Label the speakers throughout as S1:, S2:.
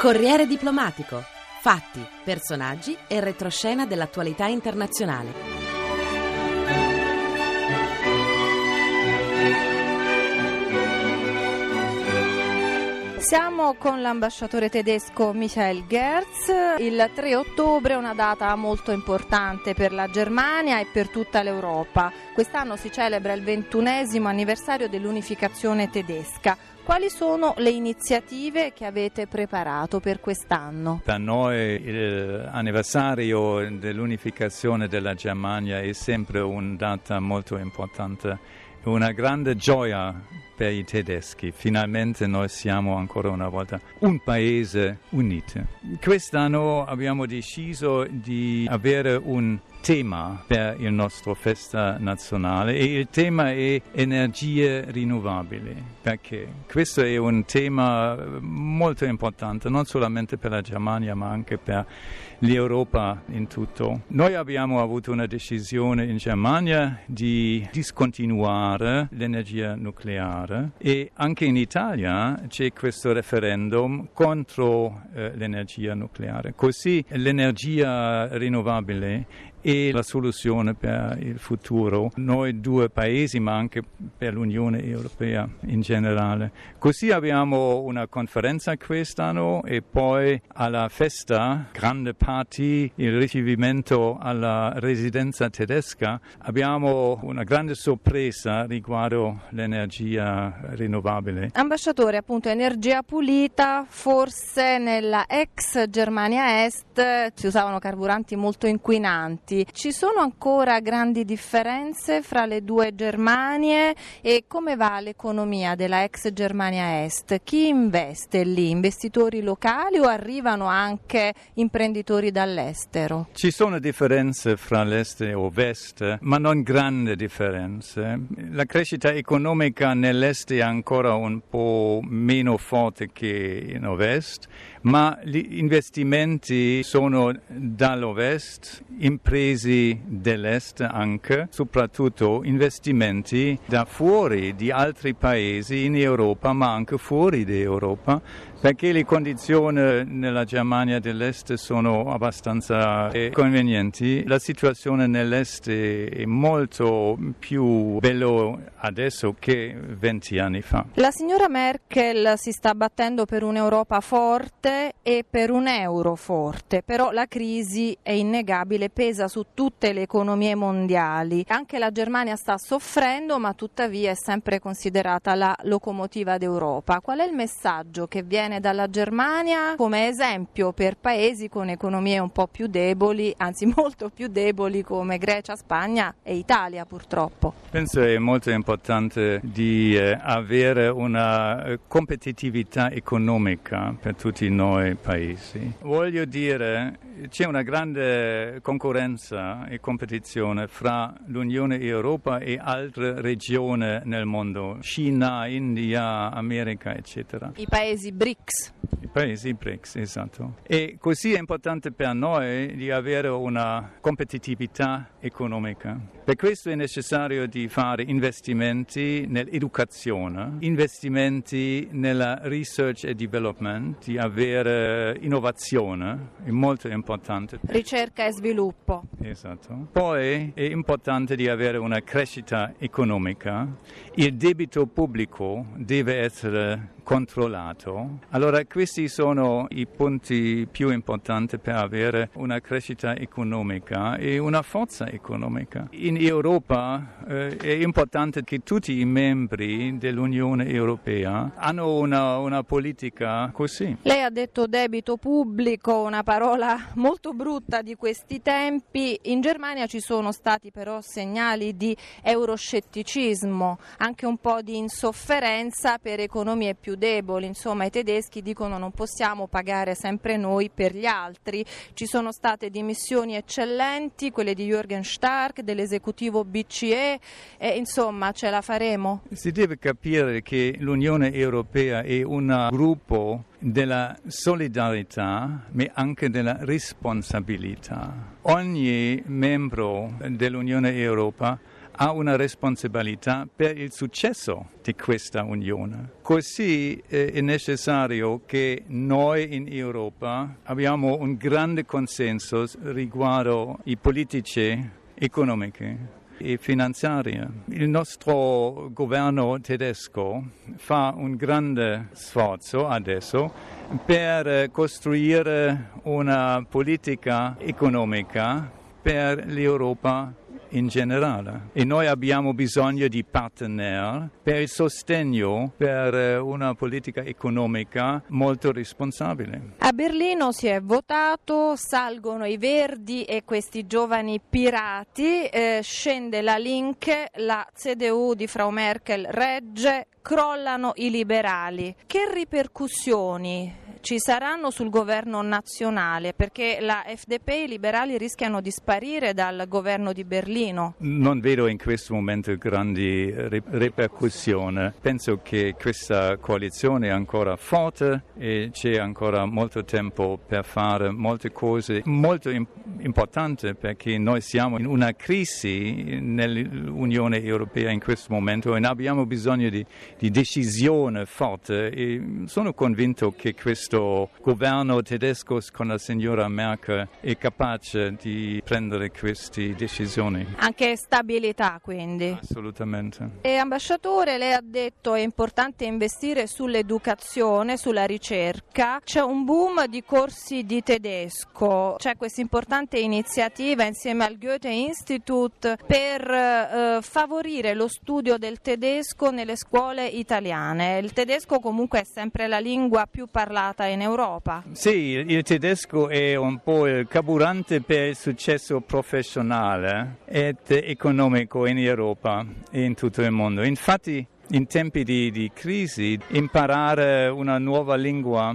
S1: Corriere diplomatico. Fatti, personaggi e retroscena dell'attualità internazionale.
S2: Siamo con l'ambasciatore tedesco Michael Gerz. Il 3 ottobre è una data molto importante per la Germania e per tutta l'Europa. Quest'anno si celebra il ventunesimo anniversario dell'unificazione tedesca. Quali sono le iniziative che avete preparato per quest'anno?
S3: Per noi l'anniversario dell'unificazione della Germania è sempre una data molto importante, una grande gioia per i tedeschi. Finalmente noi siamo ancora una volta un paese unito. Quest'anno abbiamo deciso di avere un tema per il nostro festa nazionale e il tema è energie rinnovabili perché questo è un tema molto importante non solamente per la Germania ma anche per l'Europa in tutto. Noi abbiamo avuto una decisione in Germania di discontinuare l'energia nucleare e anche in Italia c'è questo referendum contro eh, l'energia nucleare. Così l'energia rinnovabile e la soluzione per il futuro, noi due paesi ma anche per l'Unione Europea in generale. Così abbiamo una conferenza quest'anno e poi alla festa, grande party, il ricevimento alla residenza tedesca, abbiamo una grande sorpresa riguardo l'energia rinnovabile.
S2: Ambasciatore, appunto, energia pulita, forse nella ex Germania Est si usavano carburanti molto inquinanti avanti. Ci sono ancora grandi differenze fra le due Germanie e come va l'economia della ex Germania Est? Chi investe lì? Investitori locali o arrivano anche imprenditori dall'estero?
S3: Ci sono differenze fra l'est e ovest, ma non grandi differenze. La crescita economica nell'est è ancora un po' meno forte che in ovest, ma gli investimenti sono dall'ovest, imprese paesi dell'est anche, soprattutto investimenti da fuori di altri paesi in Europa ma anche fuori di perché le condizioni nella Germania dell'Est sono abbastanza eh, convenienti. La situazione nell'Est è molto più bella adesso che 20 anni fa.
S2: La signora Merkel si sta battendo per un'Europa forte e per un euro forte, però la crisi è innegabile, pesa su tutte le economie mondiali. Anche la Germania sta soffrendo, ma tuttavia è sempre considerata la locomotiva d'Europa. Qual è il messaggio che viene viene dalla Germania come esempio per paesi con economie un po' più deboli, anzi molto più deboli come Grecia, Spagna e Italia purtroppo.
S3: Penso è molto importante di eh, avere una eh, competitività economica per tutti noi paesi. Voglio dire, c'è una grande concorrenza e competizione fra l'Unione Europea e altre regioni nel mondo, Cina, India, America, eccetera.
S2: I paesi BRIC BRICS.
S3: Paesi BRICS, esatto. E così è importante per noi di avere una competitività economica. Per questo è necessario di fare investimenti nell'educazione, investimenti nella research e development, di avere innovazione, è molto importante.
S2: Ricerca e sviluppo.
S3: Esatto. Poi è importante di avere una crescita economica. Il debito pubblico deve essere controllato. Allora questi sono i punti più importanti per avere una crescita economica e una forza economica. In Europa eh, è importante che tutti i membri dell'Unione Europea hanno una, una politica così.
S2: Lei ha detto debito pubblico, una parola molto brutta di questi tempi. In Germania ci sono stati però segnali di euroscetticismo, anche un po' di insofferenza per economie più deboli, insomma i tedeschi dicono non possiamo pagare sempre noi per gli altri. Ci sono state dimissioni eccellenti, quelle di Jürgen Stark, dell'esecutivo BCE, e, insomma ce la faremo.
S3: Si deve capire che l'Unione Europea è un gruppo della solidarietà ma anche della responsabilità. Ogni membro dell'Unione Europea ha una responsabilità per il successo di questa Unione. Così eh, è necessario che noi in Europa abbiamo un grande consenso riguardo i politici economici e finanziarie. Il nostro governo tedesco fa un grande sforzo adesso per costruire una politica economica per l'Europa in generale e noi abbiamo bisogno di partner per il sostegno per eh, una politica economica molto responsabile.
S2: A Berlino si è votato, salgono i verdi e questi giovani pirati, eh, scende la Link, la CDU di Frau Merkel regge, crollano i liberali. Che ripercussioni ci saranno sul governo nazionale perché la FDP e i liberali rischiano di sparire dal governo di Berlino.
S3: Non vedo in questo momento grandi ripercussioni. Penso che questa coalizione è ancora forte e c'è ancora molto tempo per fare molte cose molto importanti perché noi siamo in una crisi nell'Unione Europea in questo momento e abbiamo bisogno di, di decisione forte e sono convinto che questo questo governo tedesco con la signora Merkel è capace di prendere queste decisioni.
S2: Anche stabilità quindi.
S3: Assolutamente.
S2: E ambasciatore, lei ha detto è importante investire sull'educazione, sulla ricerca. C'è un boom di corsi di tedesco, c'è questa importante iniziativa insieme al Goethe Institut per eh, favorire lo studio del tedesco nelle scuole italiane. Il tedesco comunque è sempre la lingua più parlata portata in Europa.
S3: Sì, il tedesco è un po' il carburante per il successo professionale ed economico in Europa e in tutto il mondo. Infatti, in tempi di, di crisi, imparare una nuova lingua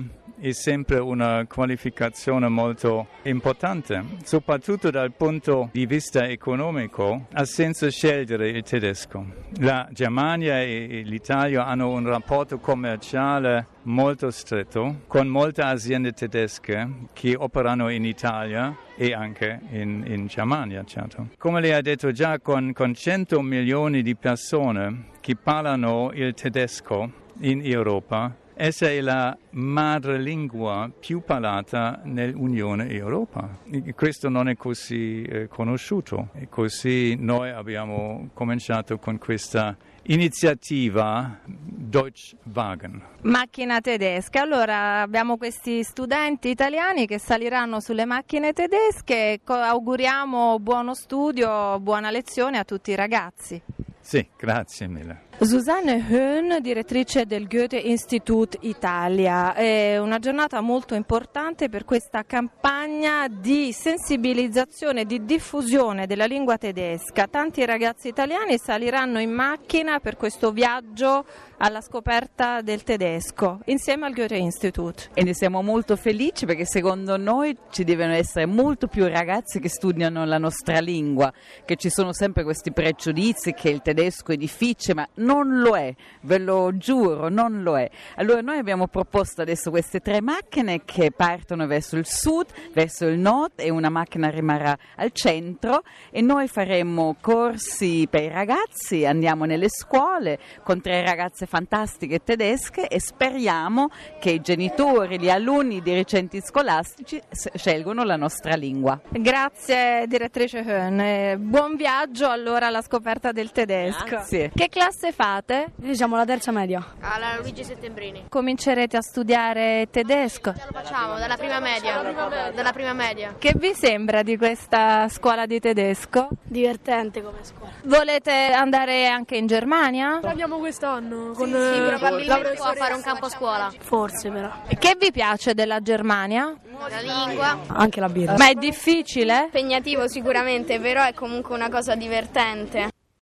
S3: è sempre una qualificazione molto importante, soprattutto dal punto di vista economico, ha senso scegliere il tedesco. La Germania e l'Italia hanno un rapporto commerciale molto stretto con molte aziende tedesche che operano in Italia e anche in, in Germania, certo. Come lei ha detto già, con, con 100 milioni di persone che parlano il tedesco in Europa, Essa è la madrelingua più parlata nell'Unione Europea. Questo non è così eh, conosciuto e così noi abbiamo cominciato con questa iniziativa Deutschwagen.
S2: Macchina tedesca. Allora abbiamo questi studenti italiani che saliranno sulle macchine tedesche. Auguriamo buono studio, buona lezione a tutti i ragazzi.
S3: Sì, grazie mille.
S2: Susanne Höhn, direttrice del Goethe Institut Italia. È una giornata molto importante per questa campagna di sensibilizzazione di diffusione della lingua tedesca. Tanti ragazzi italiani saliranno in macchina per questo viaggio alla scoperta del tedesco insieme al Goethe Institut.
S4: E ne siamo molto felici perché secondo noi ci devono essere molto più ragazzi che studiano la nostra lingua, che ci sono sempre questi pregiudizi che il tedesco è difficile, ma non lo è, ve lo giuro, non lo è. Allora noi abbiamo proposto adesso queste tre macchine che partono verso il sud, verso il nord e una macchina rimarrà al centro e noi faremo corsi per i ragazzi, andiamo nelle scuole con tre ragazze fantastiche tedesche e speriamo che i genitori, gli alunni, i dirigenti scolastici scelgono la nostra lingua.
S2: Grazie direttrice Höhn, buon viaggio allora alla scoperta del tedesco.
S4: Grazie.
S2: Che classe fate?
S5: Noi siamo alla terza media.
S6: Alla Luigi Settembrini.
S2: Comincerete a studiare tedesco?
S6: Lo facciamo dalla prima media. Dalla prima media.
S2: Che vi sembra di questa scuola di tedesco?
S5: Divertente come scuola.
S2: Volete andare anche in Germania?
S5: L'abbiamo quest'anno
S6: con sì, sì, probabilmente a fare un campo scuola.
S5: Forse però.
S2: Che vi piace della Germania?
S6: La lingua.
S5: Anche la birra.
S2: Ma è difficile?
S6: Impegnativo sicuramente, però è comunque una cosa divertente.